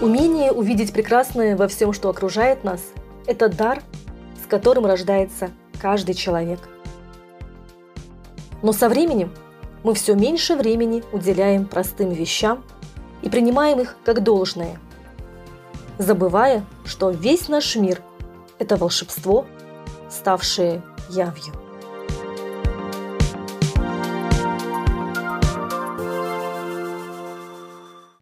Умение увидеть прекрасное во всем, что окружает нас – это дар, с которым рождается каждый человек. Но со временем мы все меньше времени уделяем простым вещам и принимаем их как должное, забывая, что весь наш мир – это волшебство, ставшее явью.